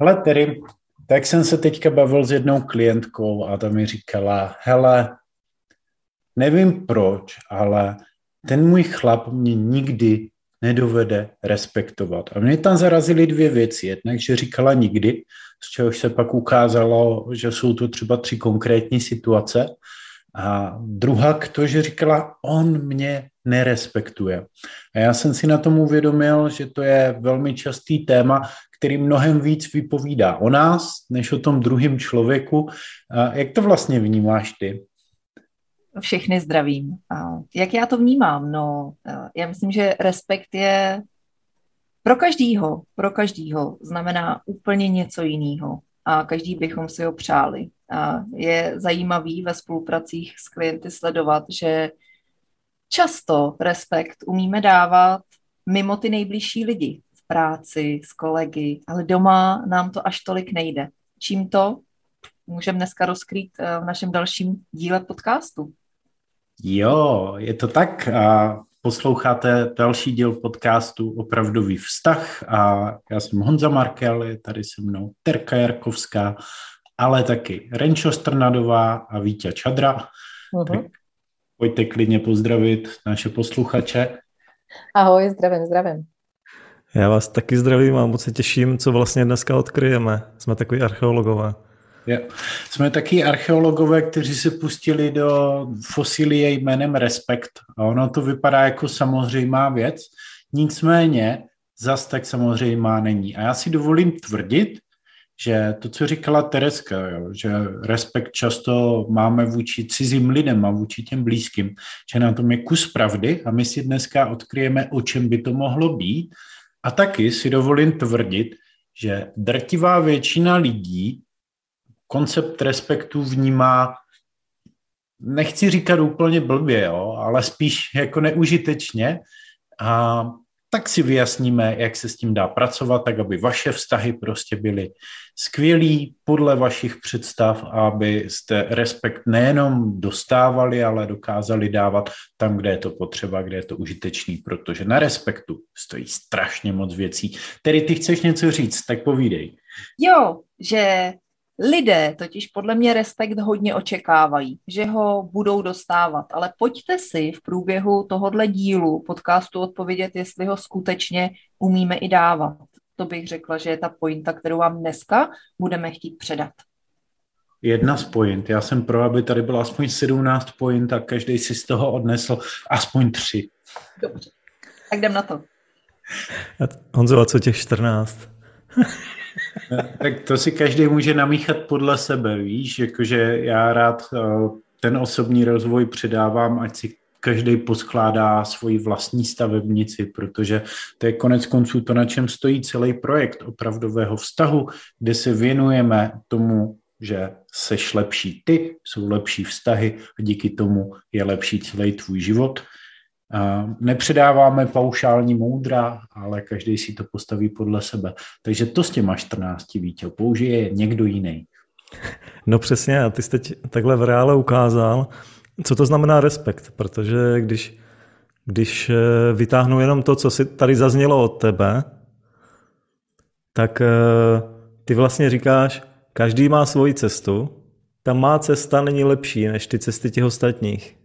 Hele, tedy, tak jsem se teďka bavil s jednou klientkou a ta mi říkala, hele, nevím proč, ale ten můj chlap mě nikdy nedovede respektovat. A mě tam zarazily dvě věci. Jednak, že říkala nikdy, z čehož se pak ukázalo, že jsou to třeba tři konkrétní situace. A druhá to, že říkala, on mě nerespektuje. A já jsem si na tom uvědomil, že to je velmi častý téma, který mnohem víc vypovídá o nás, než o tom druhém člověku. Jak to vlastně vnímáš ty? Všechny zdravím. Jak já to vnímám? No, já myslím, že respekt je pro každýho, pro každýho znamená úplně něco jiného a každý bychom si ho přáli. A je zajímavý ve spolupracích s klienty sledovat, že často respekt umíme dávat mimo ty nejbližší lidi práci, s kolegy, ale doma nám to až tolik nejde. Čím to můžeme dneska rozkrýt eh, v našem dalším díle podcastu. Jo, je to tak. A posloucháte další díl podcastu Opravdový vztah a já jsem Honza Markel, je tady se mnou Terka Jarkovská, ale taky Renčo Strnadová a Vítě Čadra. Uh-huh. Tak pojďte klidně pozdravit naše posluchače. Ahoj, zdravím, zdravím. Já vás taky zdravím a moc se těším, co vlastně dneska odkryjeme. Jsme takový archeologové. Jo. Jsme taky archeologové, kteří se pustili do fosilie jménem Respekt. A ono to vypadá jako samozřejmá věc, nicméně zas tak samozřejmá není. A já si dovolím tvrdit, že to, co říkala Tereska, jo, že respekt často máme vůči cizím lidem a vůči těm blízkým, že na tom je kus pravdy a my si dneska odkryjeme, o čem by to mohlo být. A taky si dovolím tvrdit, že drtivá většina lidí koncept respektu vnímá, nechci říkat úplně blbě, jo, ale spíš jako neužitečně. A tak si vyjasníme, jak se s tím dá pracovat, tak aby vaše vztahy prostě byly skvělý podle vašich představ, abyste respekt nejenom dostávali, ale dokázali dávat tam, kde je to potřeba, kde je to užitečný, protože na respektu stojí strašně moc věcí. Tedy ty chceš něco říct, tak povídej. Jo, že Lidé totiž podle mě respekt hodně očekávají, že ho budou dostávat, ale pojďte si v průběhu tohohle dílu podcastu odpovědět, jestli ho skutečně umíme i dávat. To bych řekla, že je ta pointa, kterou vám dneska budeme chtít předat. Jedna z point. Já jsem pro, aby tady bylo aspoň 17 point a každý si z toho odnesl aspoň tři. Dobře, tak jdem na to. Honzo, a co těch 14? tak to si každý může namíchat podle sebe, víš, jakože já rád eh, ten osobní rozvoj předávám, ať si každý poskládá svoji vlastní stavebnici, protože to je konec konců to, na čem stojí celý projekt opravdového vztahu, kde se věnujeme tomu, že seš lepší ty, jsou lepší vztahy a díky tomu je lepší celý tvůj život. Nepředáváme paušální moudra, ale každý si to postaví podle sebe. Takže to s těma 14 vítěl použije někdo jiný. No přesně, a ty jsi teď takhle v reále ukázal, co to znamená respekt, protože když, když eh, vytáhnu jenom to, co si tady zaznělo od tebe, tak eh, ty vlastně říkáš, každý má svoji cestu, ta má cesta není lepší než ty cesty těch ostatních.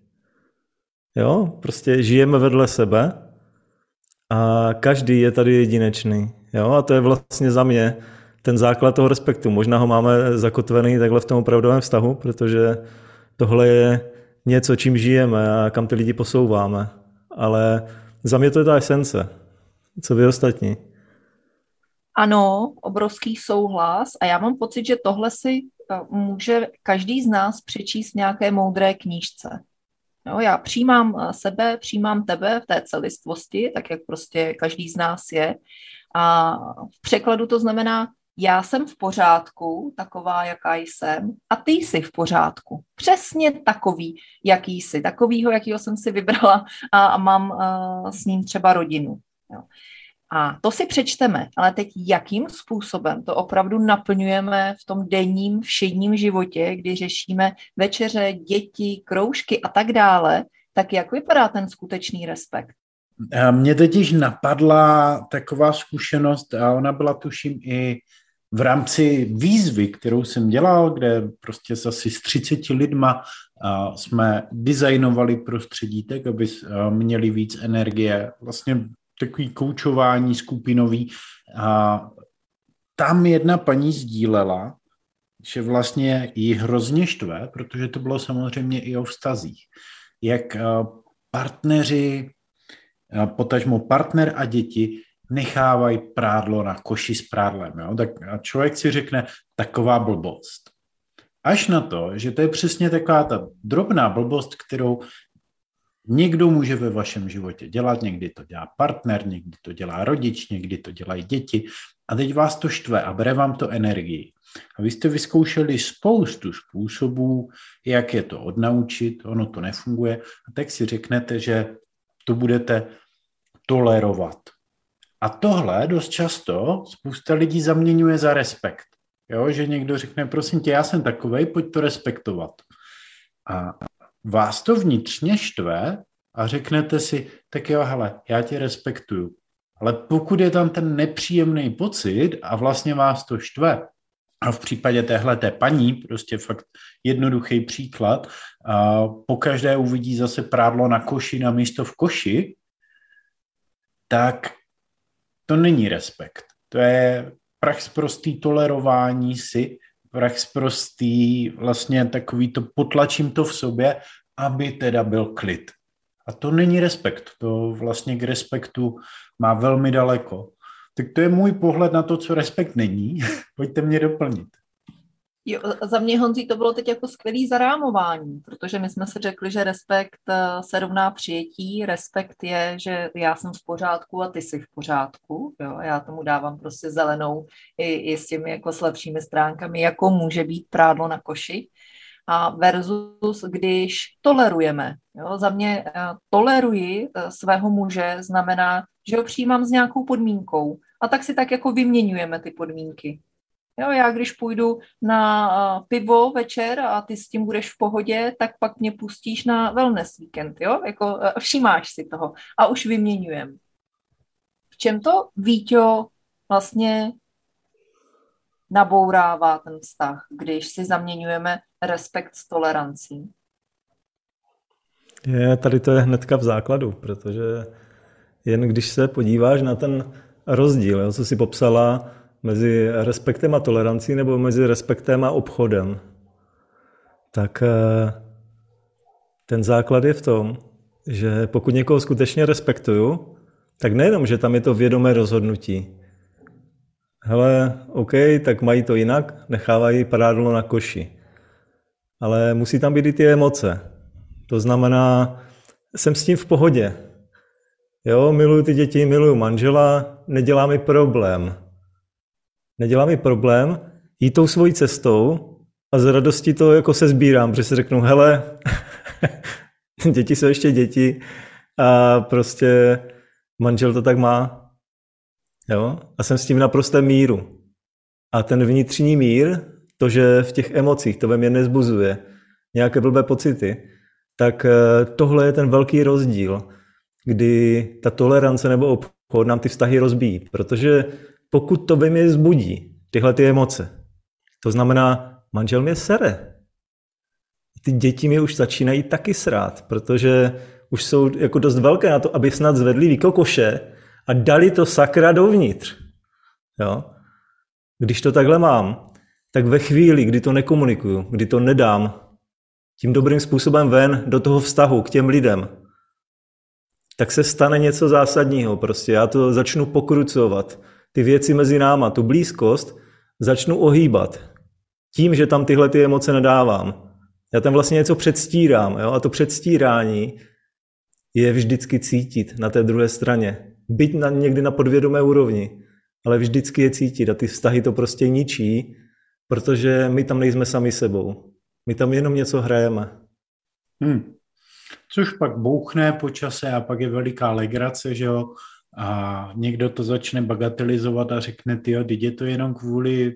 Jo, prostě žijeme vedle sebe a každý je tady jedinečný. Jo, a to je vlastně za mě ten základ toho respektu. Možná ho máme zakotvený takhle v tom opravdovém vztahu, protože tohle je něco, čím žijeme a kam ty lidi posouváme. Ale za mě to je ta esence. Co vy ostatní? Ano, obrovský souhlas a já mám pocit, že tohle si eh, může každý z nás přečíst v nějaké moudré knížce. Jo, já přijímám eh, sebe, přijímám tebe v té celistvosti, tak jak prostě každý z nás je. A v překladu to znamená, já jsem v pořádku, taková, jaká jsem, a ty jsi v pořádku. Přesně takový, jaký jsi, takovýho, jakýho jsem si vybrala a, a mám uh, s ním třeba rodinu. Jo. A to si přečteme, ale teď jakým způsobem to opravdu naplňujeme v tom denním, všedním životě, kdy řešíme večeře, děti, kroužky a tak dále, tak jak vypadá ten skutečný respekt? Mně totiž napadla taková zkušenost, a ona byla tuším i v rámci výzvy, kterou jsem dělal, kde prostě s asi s 30 lidma jsme designovali prostředí tak, aby měli víc energie, vlastně takový koučování skupinový. A tam jedna paní sdílela, že vlastně jí hrozně štve, protože to bylo samozřejmě i o vztazích, jak partneři, potažmo partner a děti nechávají prádlo na koši s prádlem. Jo? Tak a člověk si řekne, taková blbost. Až na to, že to je přesně taková ta drobná blbost, kterou někdo může ve vašem životě dělat, někdy to dělá partner, někdy to dělá rodič, někdy to dělají děti a teď vás to štve a bere vám to energii. A vy jste vyzkoušeli spoustu způsobů, jak je to odnaučit, ono to nefunguje a tak si řeknete, že to budete tolerovat. A tohle dost často spousta lidí zaměňuje za respekt. Jo, že někdo řekne, prosím tě, já jsem takovej, pojď to respektovat. A vás to vnitřně štve a řeknete si, tak jo, hele, já tě respektuju. Ale pokud je tam ten nepříjemný pocit a vlastně vás to štve, a v případě téhle té paní, prostě fakt jednoduchý příklad, a pokaždé uvidí zase prádlo na koši na místo v koši, tak to není respekt. To je prax prostý tolerování si, prax prostý vlastně takový to potlačím to v sobě, aby teda byl klid. A to není respekt. To vlastně k respektu má velmi daleko. Tak to je můj pohled na to, co respekt není. Pojďte mě doplnit. Jo, za mě, Honzí, to bylo teď jako skvělý zarámování, protože my jsme si řekli, že respekt eh, se rovná přijetí, respekt je, že já jsem v pořádku a ty jsi v pořádku, jo, já tomu dávám prostě zelenou i, i s těmi jako slabšími stránkami, jako může být prádlo na koši, a versus když tolerujeme. Jo, za mě eh, toleruji eh, svého muže znamená, že ho přijímám s nějakou podmínkou a tak si tak jako vyměňujeme ty podmínky. Jo, já když půjdu na pivo večer a ty s tím budeš v pohodě, tak pak mě pustíš na wellness víkend, jo? Jako všímáš si toho a už vyměňujem. V čem to Víťo vlastně nabourává ten vztah, když si zaměňujeme respekt s tolerancí? Je, tady to je hnedka v základu, protože jen když se podíváš na ten rozdíl, jo, co si popsala, mezi respektem a tolerancí nebo mezi respektem a obchodem, tak eh, ten základ je v tom, že pokud někoho skutečně respektuju, tak nejenom, že tam je to vědomé rozhodnutí. Hele, OK, tak mají to jinak, nechávají parádlo na koši. Ale musí tam být i ty emoce. To znamená, jsem s tím v pohodě. Jo, miluju ty děti, miluju manžela, nedělá mi problém nedělá mi problém jít tou svojí cestou a z radosti to jako se sbírám, protože si řeknu, hele, děti jsou ještě děti a prostě manžel to tak má. Jo? A jsem s tím na prostém míru. A ten vnitřní mír, to, že v těch emocích to ve mně nezbuzuje nějaké blbé pocity, tak eh, tohle je ten velký rozdíl, kdy ta tolerance nebo obchod nám ty vztahy rozbíjí. Protože pokud to ve mně zbudí, tyhle ty emoce, to znamená, manžel mě sere. Ty děti mi už začínají taky srát, protože už jsou jako dost velké na to, aby snad zvedli výkokoše a dali to sakra dovnitř. Jo? Když to takhle mám, tak ve chvíli, kdy to nekomunikuju, kdy to nedám tím dobrým způsobem ven do toho vztahu k těm lidem, tak se stane něco zásadního. Prostě já to začnu pokrucovat ty věci mezi náma, tu blízkost, začnu ohýbat. Tím, že tam tyhle ty emoce nedávám. Já tam vlastně něco předstírám. Jo? A to předstírání je vždycky cítit na té druhé straně. Byť na, někdy na podvědomé úrovni, ale vždycky je cítit a ty vztahy to prostě ničí, protože my tam nejsme sami sebou. My tam jenom něco hrajeme. Hmm. Což pak bouchne po čase a pak je veliká legrace, že jo, a někdo to začne bagatelizovat a řekne, ty teď je to jenom kvůli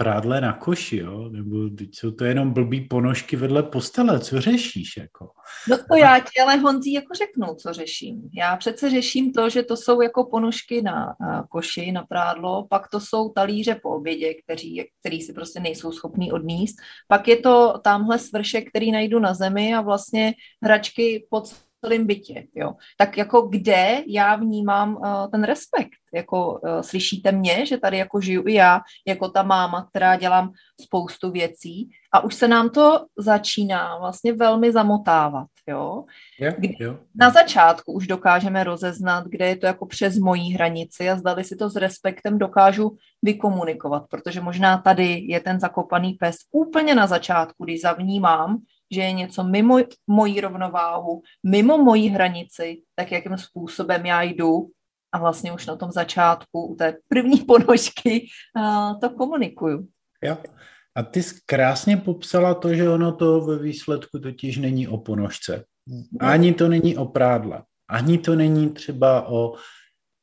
prádle na koši, jo? nebo teď jsou to jenom blbý ponožky vedle postele, co řešíš? Jako? No to já ti ale Honzí jako řeknu, co řeším. Já přece řeším to, že to jsou jako ponožky na, na koši, na prádlo, pak to jsou talíře po obědě, který, který si prostě nejsou schopní odníst, pak je to tamhle svršek, který najdu na zemi a vlastně hračky pod celém bytě, jo. Tak jako kde já vnímám uh, ten respekt? Jako uh, slyšíte mě, že tady jako žiju i já, jako ta máma, která dělám spoustu věcí a už se nám to začíná vlastně velmi zamotávat, jo. Yeah, yeah. Na začátku už dokážeme rozeznat, kde je to jako přes mojí hranici a zdali si to s respektem dokážu vykomunikovat, protože možná tady je ten zakopaný pes úplně na začátku, kdy zavnímám, že je něco mimo moji rovnováhu, mimo moji hranici, tak jakým způsobem já jdu a vlastně už na tom začátku u té první ponožky uh, to komunikuju. Jo. A ty jsi krásně popsala to, že ono to ve výsledku totiž není o ponožce. Ani to není o prádle. Ani to není třeba o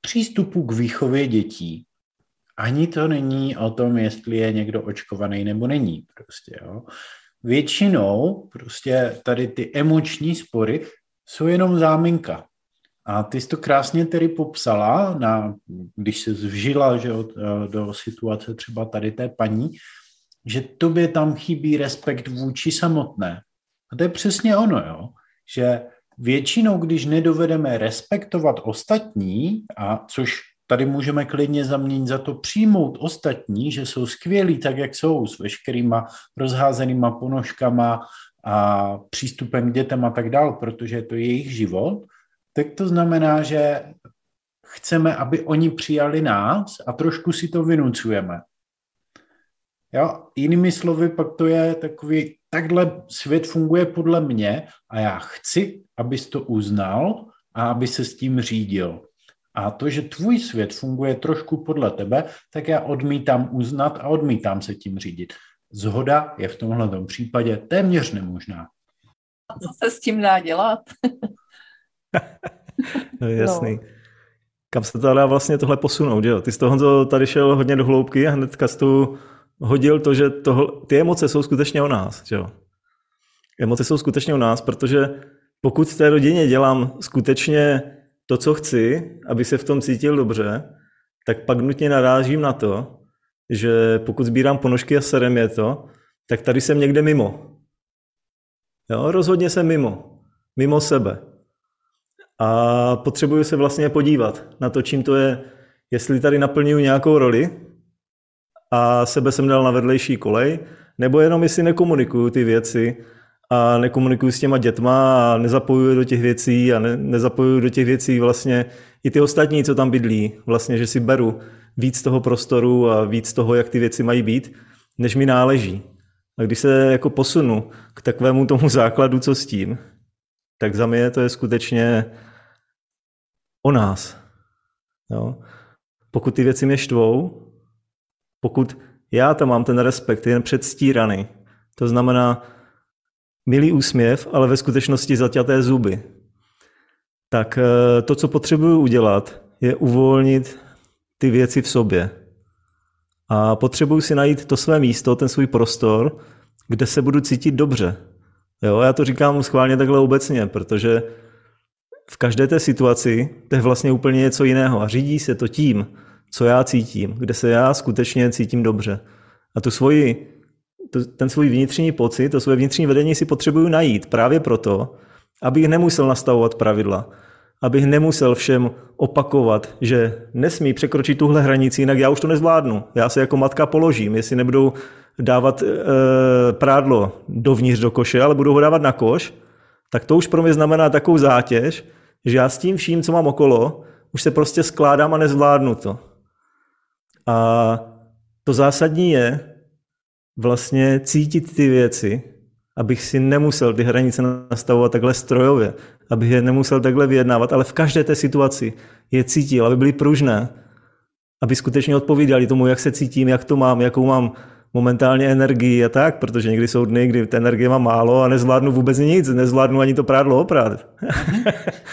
přístupu k výchově dětí. Ani to není o tom, jestli je někdo očkovaný nebo není. Prostě, jo většinou prostě tady ty emoční spory jsou jenom záminka. A ty jsi to krásně tedy popsala, na, když se zvžila že, do situace třeba tady té paní, že tobě tam chybí respekt vůči samotné. A to je přesně ono, jo? že většinou, když nedovedeme respektovat ostatní, a což tady můžeme klidně zaměnit za to přijmout ostatní, že jsou skvělí tak, jak jsou, s veškerýma rozházenýma ponožkama a přístupem k dětem a tak dál, protože je to jejich život, tak to znamená, že chceme, aby oni přijali nás a trošku si to vynucujeme. Jo? Jinými slovy, pak to je takový, takhle svět funguje podle mě a já chci, abys to uznal a aby se s tím řídil. A to, že tvůj svět funguje trošku podle tebe, tak já odmítám uznat a odmítám se tím řídit. Zhoda je v tomhle případě téměř nemožná. A co se s tím dá dělat? no jasný. No. Kam se to dá vlastně tohle posunout, jo? Ty jsi toho tady šel hodně do hloubky a hnedka jsi tu hodil to, že tohle, ty emoce jsou skutečně o nás, jo? Emoce jsou skutečně o nás, protože pokud v té rodině dělám skutečně to, co chci, aby se v tom cítil dobře, tak pak nutně narážím na to, že pokud sbírám ponožky a serem je to, tak tady jsem někde mimo. Jo, rozhodně jsem mimo. Mimo sebe. A potřebuju se vlastně podívat na to, čím to je, jestli tady naplňuju nějakou roli a sebe jsem dal na vedlejší kolej, nebo jenom jestli nekomunikuju ty věci a nekomunikuju s těma dětma a nezapojuju do těch věcí a ne, nezapojuju do těch věcí vlastně i ty ostatní, co tam bydlí. Vlastně, že si beru víc toho prostoru a víc toho, jak ty věci mají být, než mi náleží. A když se jako posunu k takovému tomu základu, co s tím, tak za mě to je skutečně o nás. Jo? Pokud ty věci mě štvou, pokud já tam mám ten respekt jen předstíraný, to znamená, milý úsměv, ale ve skutečnosti zaťaté zuby. Tak eh, to, co potřebuju udělat, je uvolnit ty věci v sobě. A potřebuju si najít to své místo, ten svůj prostor, kde se budu cítit dobře. Jo, já to říkám schválně takhle obecně, protože v každé té situaci to je vlastně úplně něco jiného a řídí se to tím, co já cítím, kde se já skutečně cítím dobře. A tu svoji to, ten svůj vnitřní pocit, to své vnitřní vedení si potřebuju najít právě proto, abych nemusel nastavovat pravidla, abych nemusel všem opakovat, že nesmí překročit tuhle hranici, jinak já už to nezvládnu. Já se jako matka položím, jestli nebudou dávat e, prádlo dovnitř do koše, ale budou ho dávat na koš, tak to už pro mě znamená takovou zátěž, že já s tím vším, co mám okolo, už se prostě skládám a nezvládnu to. A to zásadní je, vlastně cítit ty věci, abych si nemusel ty hranice nastavovat takhle strojově, abych je nemusel takhle vyjednávat, ale v každé té situaci je cítil, aby byly pružné, aby skutečně odpovídali tomu, jak se cítím, jak to mám, jakou mám momentálně energii a tak, protože někdy jsou dny, kdy té energie mám málo a nezvládnu vůbec nic, nezvládnu ani to prádlo oprát. Mhm.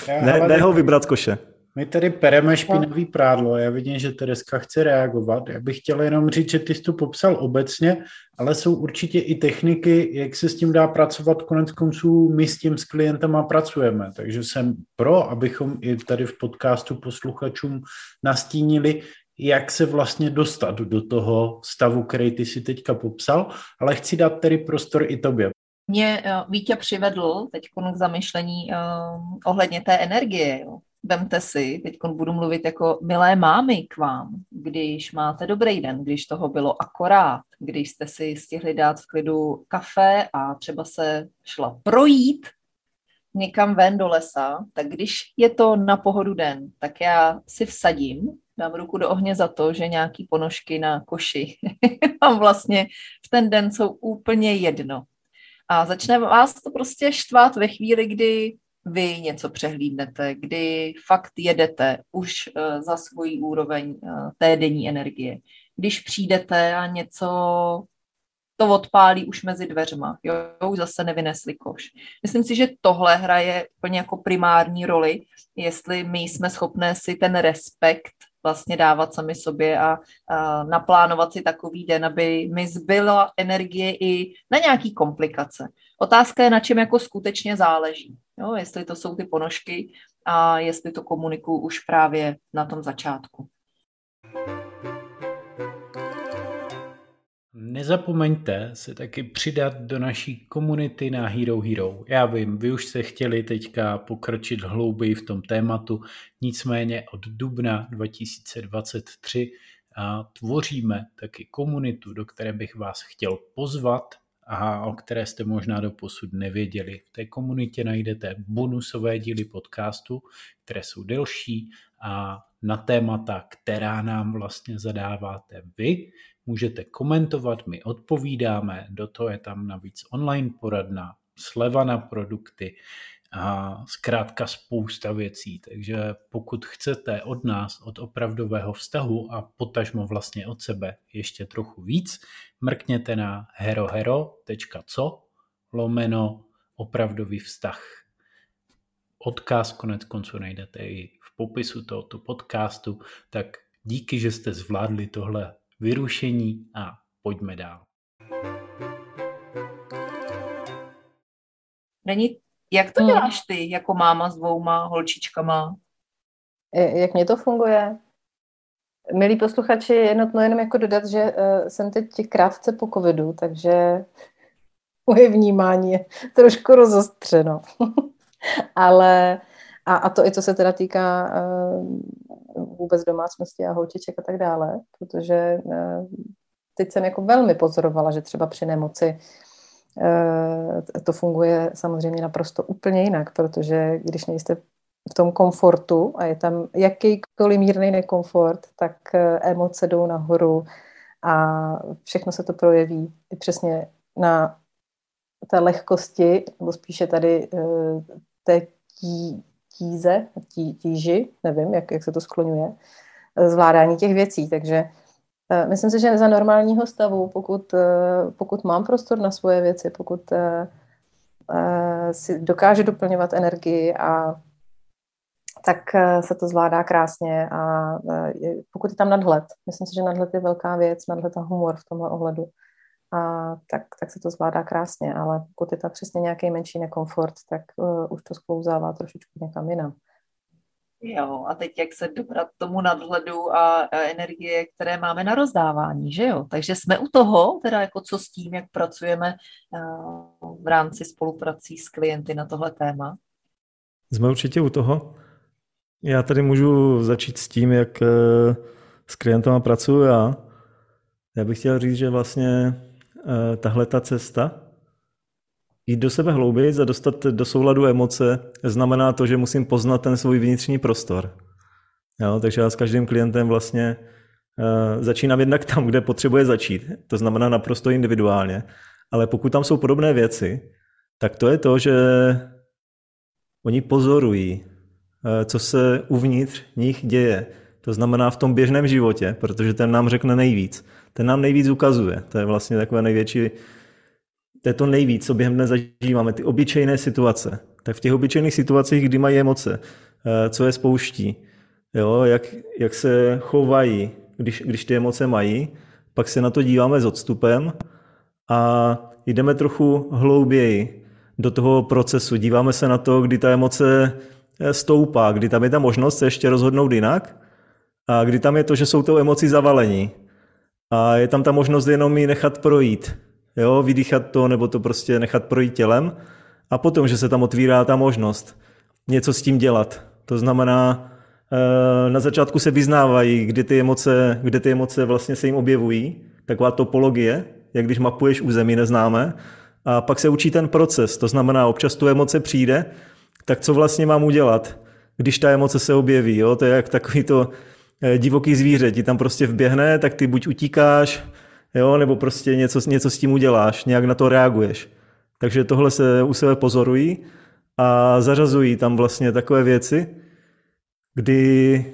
ne, ne ho vybrat z koše. My tady pereme špinavý prádlo, já vidím, že Tereska chce reagovat. Já bych chtěl jenom říct, že ty jsi to popsal obecně, ale jsou určitě i techniky, jak se s tím dá pracovat. Konec konců my s tím s klientama pracujeme, takže jsem pro, abychom i tady v podcastu posluchačům nastínili, jak se vlastně dostat do toho stavu, který ty si teďka popsal, ale chci dát tedy prostor i tobě. Mě uh, Vítě přivedl teď k zamyšlení uh, ohledně té energie. Jo. Vemte si, teď budu mluvit jako milé mámy k vám, když máte dobrý den, když toho bylo akorát, když jste si stihli dát v klidu kafe a třeba se šla projít někam ven do lesa, tak když je to na pohodu den, tak já si vsadím, dám ruku do ohně za to, že nějaký ponožky na koši mám vlastně v ten den jsou úplně jedno. A začne vás to prostě štvát ve chvíli, kdy vy něco přehlídnete, kdy fakt jedete už uh, za svoji úroveň uh, té denní energie. Když přijdete a něco to odpálí už mezi dveřma, jo, už zase nevynesli koš. Myslím si, že tohle hraje úplně jako primární roli, jestli my jsme schopné si ten respekt vlastně dávat sami sobě a, a naplánovat si takový den, aby mi zbyla energie i na nějaký komplikace. Otázka je, na čem jako skutečně záleží. Jo, jestli to jsou ty ponožky a jestli to komunikuju už právě na tom začátku. Nezapomeňte se taky přidat do naší komunity na Hero Hero. Já vím, vy už jste chtěli teďka pokročit hlouběji v tom tématu, nicméně od dubna 2023 a tvoříme taky komunitu, do které bych vás chtěl pozvat a o které jste možná do posud nevěděli. V té komunitě najdete bonusové díly podcastu, které jsou delší a na témata, která nám vlastně zadáváte vy. Můžete komentovat, my odpovídáme, do toho je tam navíc online poradna, sleva na produkty, a zkrátka spousta věcí. Takže pokud chcete od nás, od opravdového vztahu a potažmo vlastně od sebe ještě trochu víc, mrkněte na herohero.co lomeno opravdový vztah. Odkaz konec konců najdete i v popisu tohoto podcastu, tak díky, že jste zvládli tohle vyrušení a pojďme dál. Není jak to hmm. děláš ty jako máma s dvouma holčičkama? Jak mě to funguje? Milí posluchači, je nutno jenom jako dodat, že uh, jsem teď krátce po covidu, takže moje vnímání je trošku rozostřeno. Ale a, a to i co se teda týká uh, vůbec domácnosti a holčiček a tak dále, protože uh, teď jsem jako velmi pozorovala, že třeba při nemoci Eh, to funguje samozřejmě naprosto úplně jinak, protože když nejste v tom komfortu a je tam jakýkoliv mírný nekomfort, tak eh, emoce jdou nahoru a všechno se to projeví i přesně na té lehkosti, nebo spíše tady eh, té tí, tíze, tí, tíži, nevím, jak, jak se to skloňuje, zvládání těch věcí. Takže Eh, myslím si, že za normálního stavu, pokud, eh, pokud mám prostor na svoje věci, pokud eh, si dokáže doplňovat energii a tak se to zvládá krásně a pokud je tam nadhled, myslím si, že nadhled je velká věc, nadhled a humor v tomhle ohledu, a tak, tak se to zvládá krásně, ale pokud je tam přesně nějaký menší nekomfort, tak už to sklouzává trošičku někam jinam. Jo, a teď jak se dobrat tomu nadhledu a, a energie, které máme na rozdávání, že jo? Takže jsme u toho, teda jako co s tím, jak pracujeme v rámci spoluprací s klienty na tohle téma. Jsme určitě u toho. Já tady můžu začít s tím, jak uh, s klientama pracuji já. Já bych chtěl říct, že vlastně uh, tahle ta cesta, Jít do sebe hlouběji a dostat do souladu emoce znamená to, že musím poznat ten svůj vnitřní prostor. Jo, takže já s každým klientem vlastně uh, začínám jednak tam, kde potřebuje začít. To znamená naprosto individuálně. Ale pokud tam jsou podobné věci, tak to je to, že oni pozorují, uh, co se uvnitř nich děje. To znamená v tom běžném životě, protože ten nám řekne nejvíc. Ten nám nejvíc ukazuje. To je vlastně takové největší to je to nejvíc, co během dne zažíváme, ty obyčejné situace. Tak v těch obyčejných situacích, kdy mají emoce, eh, co je spouští, jo, jak, jak se chovají, když, když ty emoce mají, pak se na to díváme s odstupem a jdeme trochu hlouběji do toho procesu. Díváme se na to, kdy ta emoce eh, stoupá, kdy tam je ta možnost se ještě rozhodnout jinak a kdy tam je to, že jsou to emoci zavalení. A je tam ta možnost jenom ji nechat projít. Jo, vydýchat to nebo to prostě nechat projít tělem a potom, že se tam otvírá ta možnost něco s tím dělat. To znamená, eh, na začátku se vyznávají, kde ty emoce, kde ty emoce vlastně se jim objevují, taková topologie, jak když mapuješ území neznáme, a pak se učí ten proces. To znamená, občas tu emoce přijde, tak co vlastně mám udělat, když ta emoce se objeví. Jo? To je jak takový to eh, divoký zvíře, ti tam prostě vběhne, tak ty buď utíkáš, jo, nebo prostě něco, něco s tím uděláš, nějak na to reaguješ. Takže tohle se u sebe pozorují a zařazují tam vlastně takové věci, kdy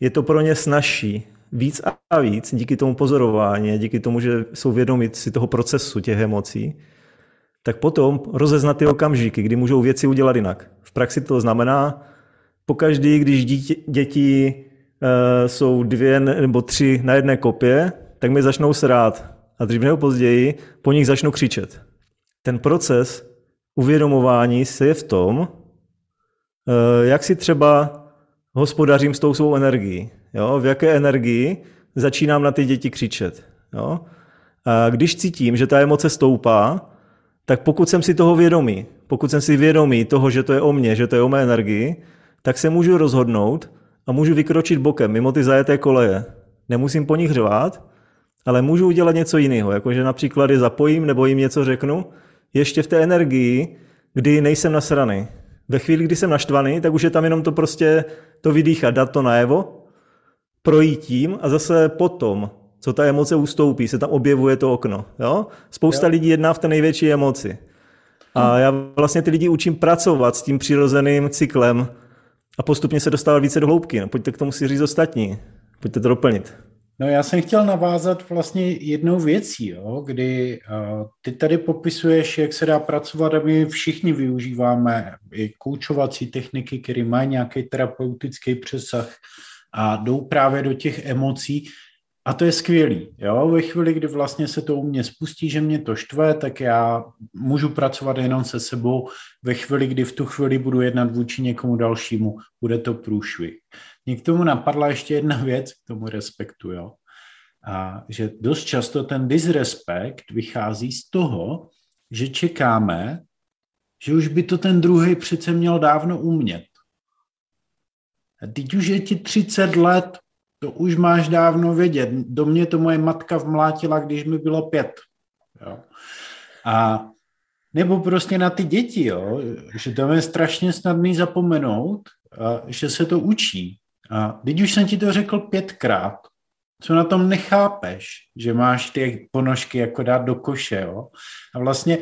je to pro ně snažší víc a víc díky tomu pozorování, díky tomu, že jsou vědomí si toho procesu těch emocí, tak potom rozeznat ty okamžiky, kdy můžou věci udělat jinak. V praxi to znamená, pokaždý, když dítě, děti e, jsou dvě nebo tři na jedné kopě, tak mi začnou srát a dřív nebo později po nich začnou křičet. Ten proces uvědomování se je v tom, e, jak si třeba hospodařím s tou svou energií. Jo? V jaké energii začínám na ty děti křičet. Jo? A když cítím, že ta emoce stoupá, tak pokud jsem si toho vědomý, pokud jsem si vědomý toho, že to je o mně, že to je o mé energii, tak se můžu rozhodnout a můžu vykročit bokem mimo ty zajeté koleje. Nemusím po nich řvát, ale můžu udělat něco jiného, jakože například je zapojím nebo jim něco řeknu, ještě v té energii, kdy nejsem nasraný. Ve chvíli, kdy jsem naštvaný, tak už je tam jenom to prostě to vydýchat, dát to najevo, projít tím a zase potom co ta emoce ustoupí, se tam objevuje to okno. Jo? Spousta jo. lidí jedná v té největší emoci. A já vlastně ty lidi učím pracovat s tím přirozeným cyklem a postupně se dostávat více do hloubky. No, pojďte k tomu si říct ostatní. Pojďte to doplnit. No já jsem chtěl navázat vlastně jednou věcí, jo, kdy uh, ty tady popisuješ, jak se dá pracovat a my všichni využíváme i koučovací techniky, které mají nějaký terapeutický přesah a jdou právě do těch emocí, a to je skvělý. Jo? Ve chvíli, kdy vlastně se to u mě spustí, že mě to štve, tak já můžu pracovat jenom se sebou. Ve chvíli, kdy v tu chvíli budu jednat vůči někomu dalšímu, bude to průšvih. Mě k tomu napadla ještě jedna věc, k tomu respektu. Jo? A že dost často ten disrespekt vychází z toho, že čekáme, že už by to ten druhý přece měl dávno umět. A teď už je ti 30 let, to už máš dávno vědět. Do mě to moje matka vmlátila, když mi bylo pět. Jo. A nebo prostě na ty děti, jo, že to je strašně snadný zapomenout, že se to učí. A teď už jsem ti to řekl pětkrát, co na tom nechápeš, že máš ty ponožky jako dát do koše, jo. A vlastně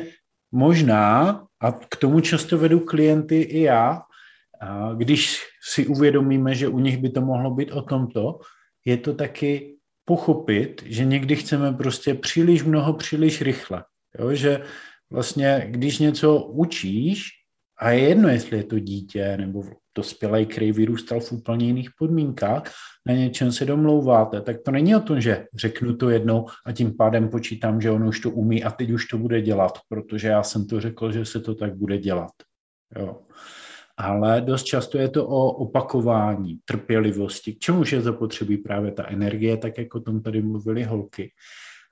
možná, a k tomu často vedu klienty i já, když si uvědomíme, že u nich by to mohlo být o tomto, je to taky pochopit, že někdy chceme prostě příliš mnoho, příliš rychle. Jo? Že vlastně, když něco učíš, a je jedno, jestli je to dítě nebo dospělý, který vyrůstal v úplně jiných podmínkách, na něčem se domlouváte, tak to není o tom, že řeknu to jednou a tím pádem počítám, že on už to umí a teď už to bude dělat, protože já jsem to řekl, že se to tak bude dělat. Jo ale dost často je to o opakování, trpělivosti, k čemuž je zapotřebí právě ta energie, tak jako o tom tady mluvili holky.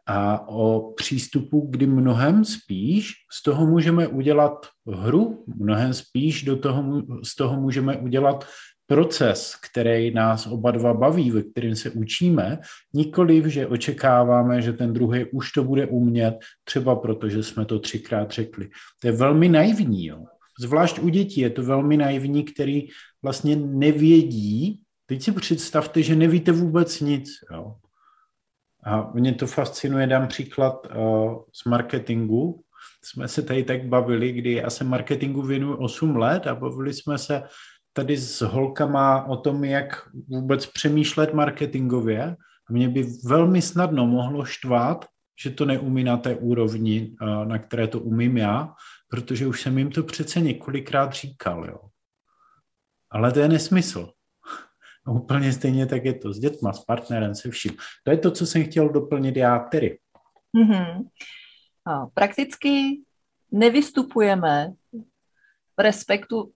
A o přístupu, kdy mnohem spíš z toho můžeme udělat hru, mnohem spíš do toho, z toho můžeme udělat proces, který nás oba dva baví, ve kterém se učíme, nikoliv, že očekáváme, že ten druhý už to bude umět, třeba protože jsme to třikrát řekli. To je velmi naivní. Jo. Zvlášť u dětí je to velmi naivní, který vlastně nevědí. Teď si představte, že nevíte vůbec nic. Jo. A mě to fascinuje, dám příklad uh, z marketingu. Jsme se tady tak bavili, kdy já se marketingu věnuju 8 let a bavili jsme se tady s holkama o tom, jak vůbec přemýšlet marketingově. A mě by velmi snadno mohlo štvát, že to neumí na té úrovni, uh, na které to umím já, protože už jsem jim to přece několikrát říkal, jo. Ale to je nesmysl. A úplně stejně tak je to s dětma, s partnerem, se vším. To je to, co jsem chtěl doplnit já tedy. Mm-hmm. A prakticky nevystupujeme v respektu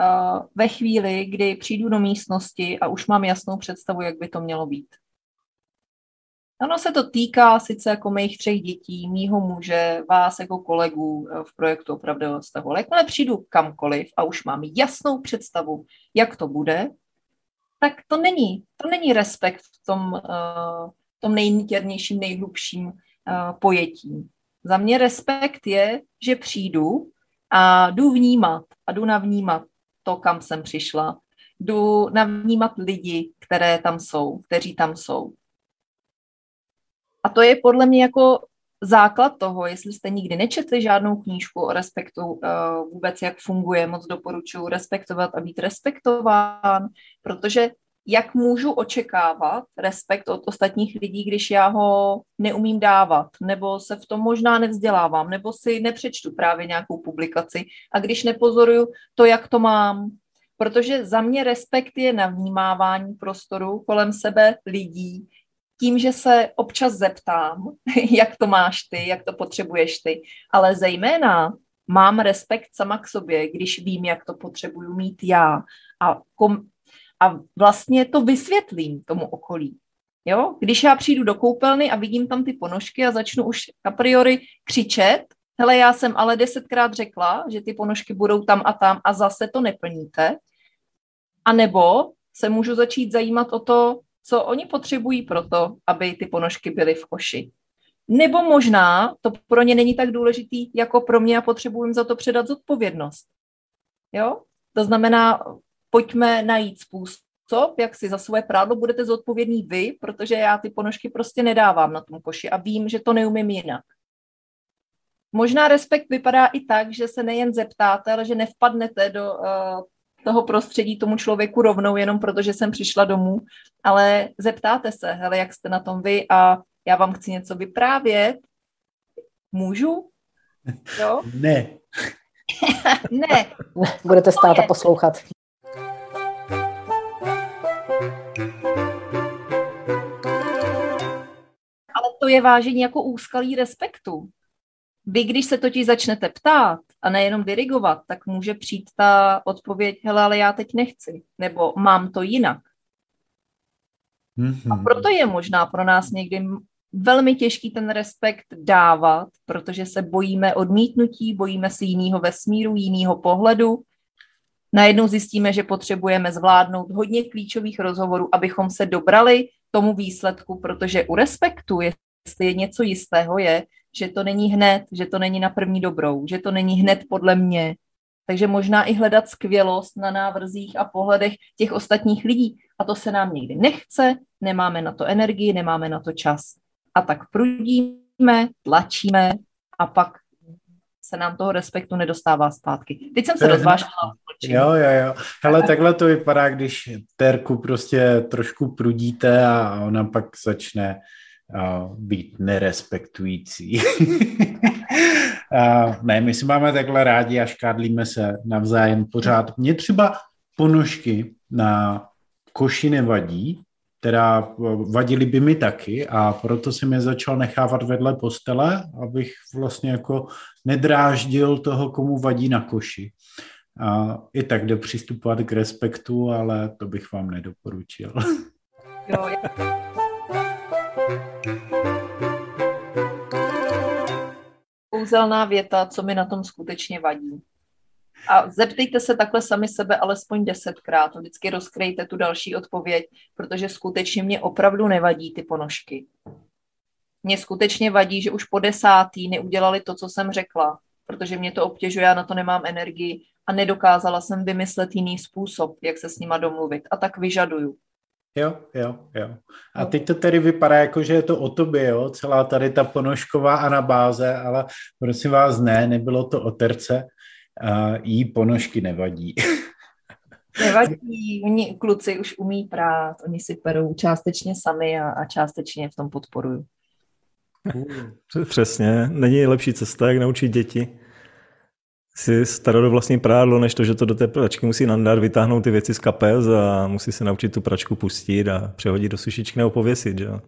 a ve chvíli, kdy přijdu do místnosti a už mám jasnou představu, jak by to mělo být. Ono se to týká sice jako mých třech dětí, mýho muže, vás jako kolegů eh, v projektu opravdového stavu. Ale jakmile přijdu kamkoliv a už mám jasnou představu, jak to bude, tak to není, to není respekt v tom, uh, tom nejniternějším, nejhlubším uh, pojetí. Za mě respekt je, že přijdu a jdu vnímat a jdu navnímat to, kam jsem přišla. Jdu navnímat lidi, které tam jsou, kteří tam jsou. A to je podle mě jako základ toho, jestli jste nikdy nečetli žádnou knížku o respektu, uh, vůbec jak funguje, moc doporučuji respektovat a být respektován, protože jak můžu očekávat respekt od ostatních lidí, když já ho neumím dávat, nebo se v tom možná nevzdělávám, nebo si nepřečtu právě nějakou publikaci a když nepozoruju to, jak to mám. Protože za mě respekt je na vnímávání prostoru kolem sebe lidí, tím, že se občas zeptám, jak to máš ty, jak to potřebuješ ty, ale zejména mám respekt sama k sobě, když vím, jak to potřebuju mít já a, kom, a vlastně to vysvětlím tomu okolí. Jo? Když já přijdu do koupelny a vidím tam ty ponožky a začnu už a priori křičet, hele, já jsem ale desetkrát řekla, že ty ponožky budou tam a tam a zase to neplníte, a nebo se můžu začít zajímat o to, co oni potřebují pro to, aby ty ponožky byly v koši. Nebo možná to pro ně není tak důležitý jako pro mě a potřebuji jim za to předat zodpovědnost. Jo? To znamená, pojďme najít způsob, jak si za svoje prádlo budete zodpovědní vy, protože já ty ponožky prostě nedávám na tom koši a vím, že to neumím jinak. Možná respekt vypadá i tak, že se nejen zeptáte, ale že nevpadnete do uh, toho prostředí tomu člověku rovnou, jenom protože jsem přišla domů, ale zeptáte se, hele, jak jste na tom vy a já vám chci něco vyprávět. Můžu? Jo? Ne. ne. Budete stát a poslouchat. Ale to je vážení jako úskalí respektu. Vy, když se totiž začnete ptát a nejenom dirigovat, tak může přijít ta odpověď, hele, ale já teď nechci, nebo mám to jinak. Mm-hmm. A proto je možná pro nás někdy velmi těžký ten respekt dávat, protože se bojíme odmítnutí, bojíme si jiného vesmíru, jiného pohledu. Najednou zjistíme, že potřebujeme zvládnout hodně klíčových rozhovorů, abychom se dobrali tomu výsledku, protože u respektu, jestli je něco jistého, je, že to není hned, že to není na první dobrou, že to není hned podle mě. Takže možná i hledat skvělost na návrzích a pohledech těch ostatních lidí. A to se nám někdy nechce, nemáme na to energii, nemáme na to čas. A tak prudíme, tlačíme a pak se nám toho respektu nedostává zpátky. Teď jsem se rozvážela. Jo, jo, jo. Hele, takhle to vypadá, když Terku prostě trošku prudíte a ona pak začne být nerespektující. ne, my si máme takhle rádi a škádlíme se navzájem pořád. Mně třeba ponožky na koši nevadí, teda vadily by mi taky a proto jsem je začal nechávat vedle postele, abych vlastně jako nedráždil toho, komu vadí na koši. A i tak jde přistupovat k respektu, ale to bych vám nedoporučil. Jo, Kouzelná věta, co mi na tom skutečně vadí. A zeptejte se takhle sami sebe alespoň desetkrát. Vždycky rozkryjte tu další odpověď, protože skutečně mě opravdu nevadí ty ponožky. Mně skutečně vadí, že už po desátý neudělali to, co jsem řekla, protože mě to obtěžuje, já na to nemám energii a nedokázala jsem vymyslet jiný způsob, jak se s nima domluvit. A tak vyžaduju. Jo, jo, jo. A teď to tedy vypadá jako, že je to o tobě, jo, celá tady ta ponožková anabáze, ale prosím vás, ne, nebylo to o terce, a jí ponožky nevadí. Nevadí, oni kluci už umí prát, oni si perou částečně sami a, a částečně v tom podporuju. Přesně, není lepší cesta, jak naučit děti si stará do vlastní prádlo, než to, že to do té pračky musí nandat, vytáhnout ty věci z kapes a musí se naučit tu pračku pustit a přehodit do sušičky nebo pověsit, že jo.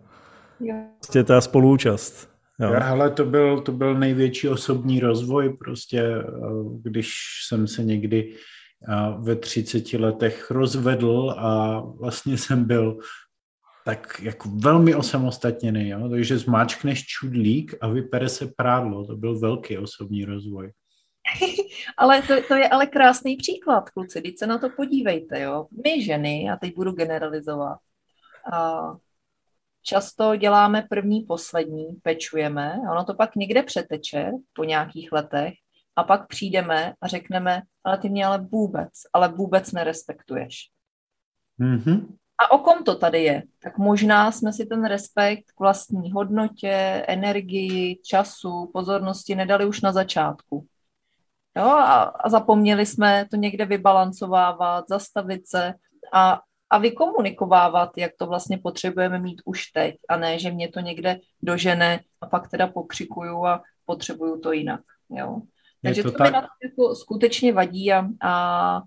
Prostě ta spoluúčast. Jo. Ale to byl, to byl největší osobní rozvoj, prostě eh, když jsem se někdy eh, ve 30 letech rozvedl a vlastně jsem byl tak jako velmi osamostatněný, jo? takže zmáčkneš čudlík a vypere se prádlo, to byl velký osobní rozvoj. ale to, to je ale krásný příklad, kluci, teď se na to podívejte, jo. My ženy, a teď budu generalizovat, a často děláme první, poslední, pečujeme, a ono to pak někde přeteče po nějakých letech a pak přijdeme a řekneme, ale ty mě ale vůbec, ale vůbec nerespektuješ. Mm-hmm. A o kom to tady je? Tak možná jsme si ten respekt k vlastní hodnotě, energii, času, pozornosti nedali už na začátku. Jo, a, a zapomněli jsme to někde vybalancovávat, zastavit se a, a vykomunikovávat, jak to vlastně potřebujeme mít už teď, a ne, že mě to někde dožene a pak teda pokřikuju a potřebuju to jinak. Jo. Takže to, to tak... mi na to jako skutečně vadí a, a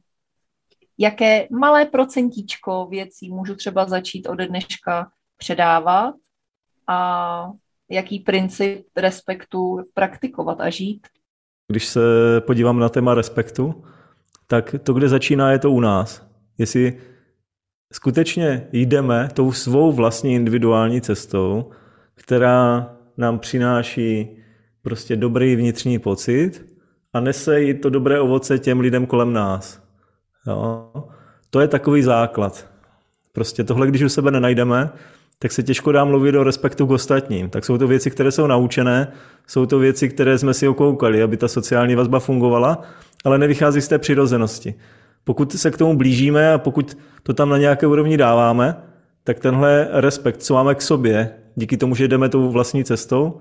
jaké malé procentíčko věcí můžu třeba začít ode dneška předávat a jaký princip respektu praktikovat a žít. Když se podívám na téma respektu, tak to, kde začíná, je to u nás. Jestli skutečně jdeme tou svou vlastní individuální cestou, která nám přináší prostě dobrý vnitřní pocit a nese i to dobré ovoce těm lidem kolem nás. Jo? To je takový základ. Prostě tohle, když u sebe nenajdeme, tak se těžko dá mluvit o respektu k ostatním. Tak jsou to věci, které jsou naučené, jsou to věci, které jsme si okoukali, aby ta sociální vazba fungovala, ale nevychází z té přirozenosti. Pokud se k tomu blížíme a pokud to tam na nějaké úrovni dáváme, tak tenhle respekt, co máme k sobě, díky tomu, že jdeme tou vlastní cestou,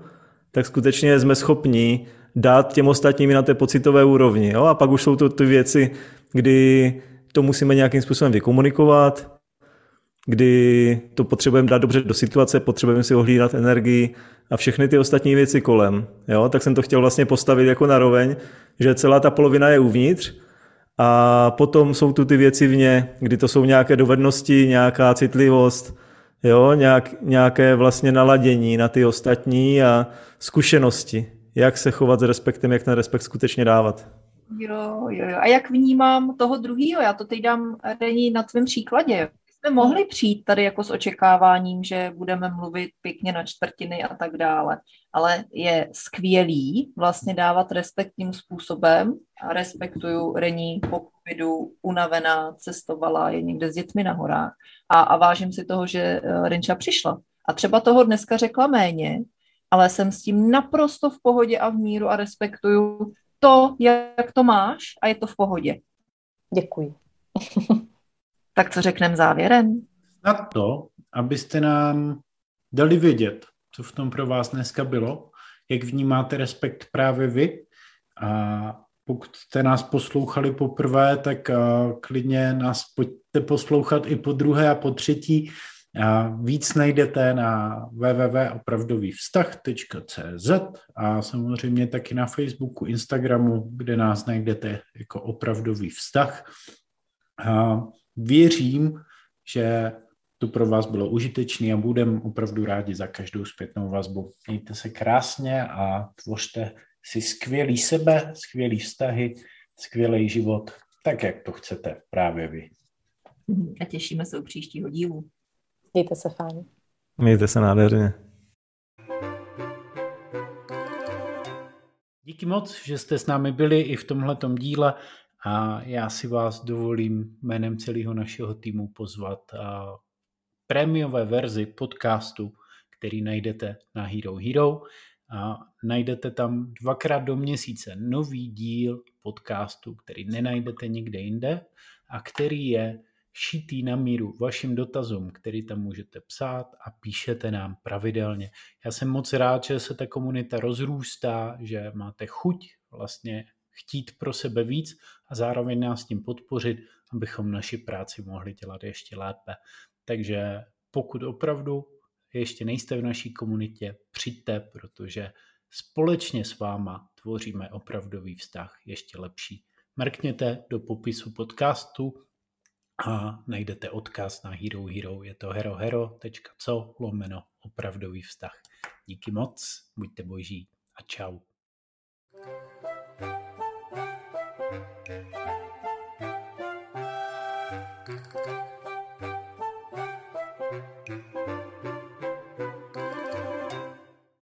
tak skutečně jsme schopni dát těm ostatním na té pocitové úrovni. Jo? A pak už jsou to ty věci, kdy to musíme nějakým způsobem vykomunikovat, kdy to potřebujeme dát dobře do situace, potřebujeme si ohlídat energii a všechny ty ostatní věci kolem. Jo? Tak jsem to chtěl vlastně postavit jako naroveň, že celá ta polovina je uvnitř a potom jsou tu ty věci vně, kdy to jsou nějaké dovednosti, nějaká citlivost, jo? Nějak, nějaké vlastně naladění na ty ostatní a zkušenosti, jak se chovat s respektem, jak ten respekt skutečně dávat. Jo, jo, jo. A jak vnímám toho druhého? Já to teď dám Rení na tvém příkladě jsme mohli přijít tady jako s očekáváním, že budeme mluvit pěkně na čtvrtiny a tak dále, ale je skvělý vlastně dávat respektním způsobem a respektuju Rení po covidu, unavená, cestovala, je někde s dětmi na horách a, a vážím si toho, že eh, Renča přišla. A třeba toho dneska řekla méně, ale jsem s tím naprosto v pohodě a v míru a respektuju to, jak to máš a je to v pohodě. Děkuji. Tak co řekneme závěrem? Na to, abyste nám dali vědět, co v tom pro vás dneska bylo, jak vnímáte respekt právě vy. A pokud jste nás poslouchali poprvé, tak klidně nás pojďte poslouchat i po druhé a po třetí. Víc najdete na www.opravdovývztah.cz a samozřejmě taky na Facebooku, Instagramu, kde nás najdete jako opravdový vztah. Věřím, že to pro vás bylo užitečné a budeme opravdu rádi za každou zpětnou vazbu. Mějte se krásně a tvořte si skvělý sebe, skvělý vztahy, skvělý život, tak jak to chcete právě vy. A těšíme se u příštího dílu. Mějte se fajn. Mějte se nádherně. Díky moc, že jste s námi byli i v tomhletom díle. A já si vás dovolím jménem celého našeho týmu pozvat a prémiové verzi podcastu, který najdete na Hero Hero. A najdete tam dvakrát do měsíce nový díl podcastu, který nenajdete nikde jinde a který je šitý na míru vašim dotazům, který tam můžete psát a píšete nám pravidelně. Já jsem moc rád, že se ta komunita rozrůstá, že máte chuť vlastně chtít pro sebe víc a zároveň nás tím podpořit, abychom naši práci mohli dělat ještě lépe. Takže pokud opravdu ještě nejste v naší komunitě, přijďte, protože Společně s váma tvoříme opravdový vztah ještě lepší. Mrkněte do popisu podcastu a najdete odkaz na Hero Hero. Je to herohero.co lomeno opravdový vztah. Díky moc, buďte boží a čau.